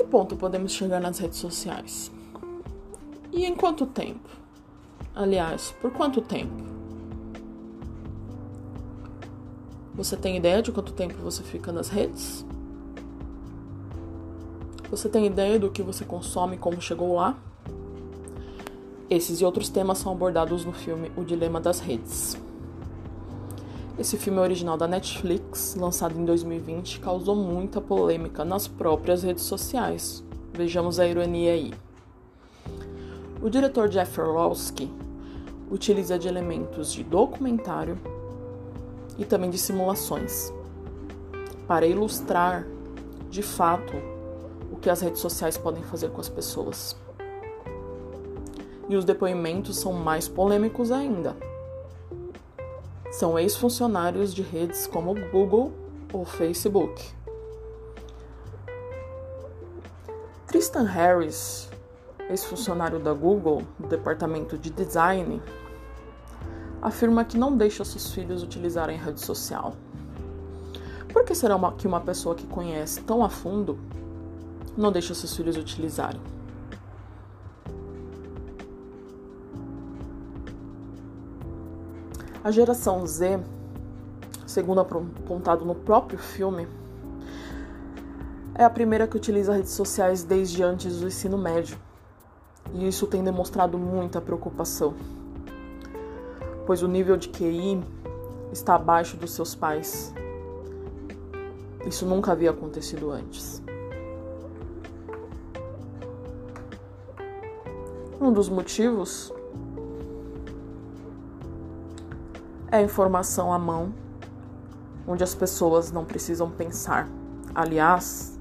ponto podemos chegar nas redes sociais? E em quanto tempo? Aliás, por quanto tempo? Você tem ideia de quanto tempo você fica nas redes? Você tem ideia do que você consome e como chegou lá? Esses e outros temas são abordados no filme O Dilema das Redes. Esse filme original da Netflix, lançado em 2020, causou muita polêmica nas próprias redes sociais. Vejamos a ironia aí. O diretor Jeff Orlowski utiliza de elementos de documentário e também de simulações para ilustrar de fato o que as redes sociais podem fazer com as pessoas. E os depoimentos são mais polêmicos ainda são ex-funcionários de redes como Google ou Facebook. Tristan Harris, ex-funcionário da Google, do departamento de design, afirma que não deixa seus filhos utilizarem rede social. Por que será uma, que uma pessoa que conhece tão a fundo não deixa seus filhos utilizarem? A geração Z, segundo apontado no próprio filme, é a primeira que utiliza redes sociais desde antes do ensino médio. E isso tem demonstrado muita preocupação, pois o nível de QI está abaixo dos seus pais. Isso nunca havia acontecido antes. Um dos motivos é informação à mão, onde as pessoas não precisam pensar. Aliás,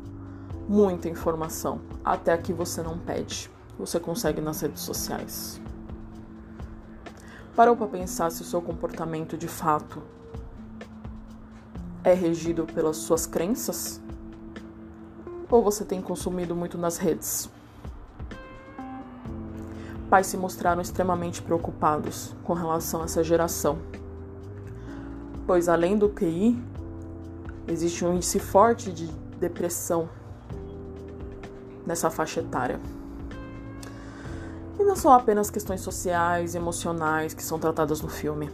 muita informação, até que você não pede, você consegue nas redes sociais. Parou para pensar se o seu comportamento de fato é regido pelas suas crenças? Ou você tem consumido muito nas redes? Pais se mostraram extremamente preocupados com relação a essa geração pois além do QI, existe um índice forte de depressão nessa faixa etária. E não são apenas questões sociais e emocionais que são tratadas no filme.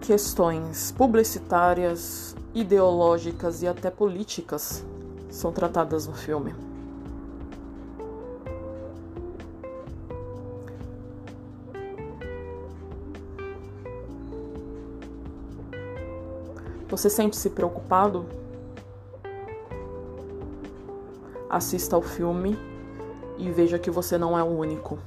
Questões publicitárias, ideológicas e até políticas são tratadas no filme. Você sente-se preocupado? Assista ao filme e veja que você não é o único.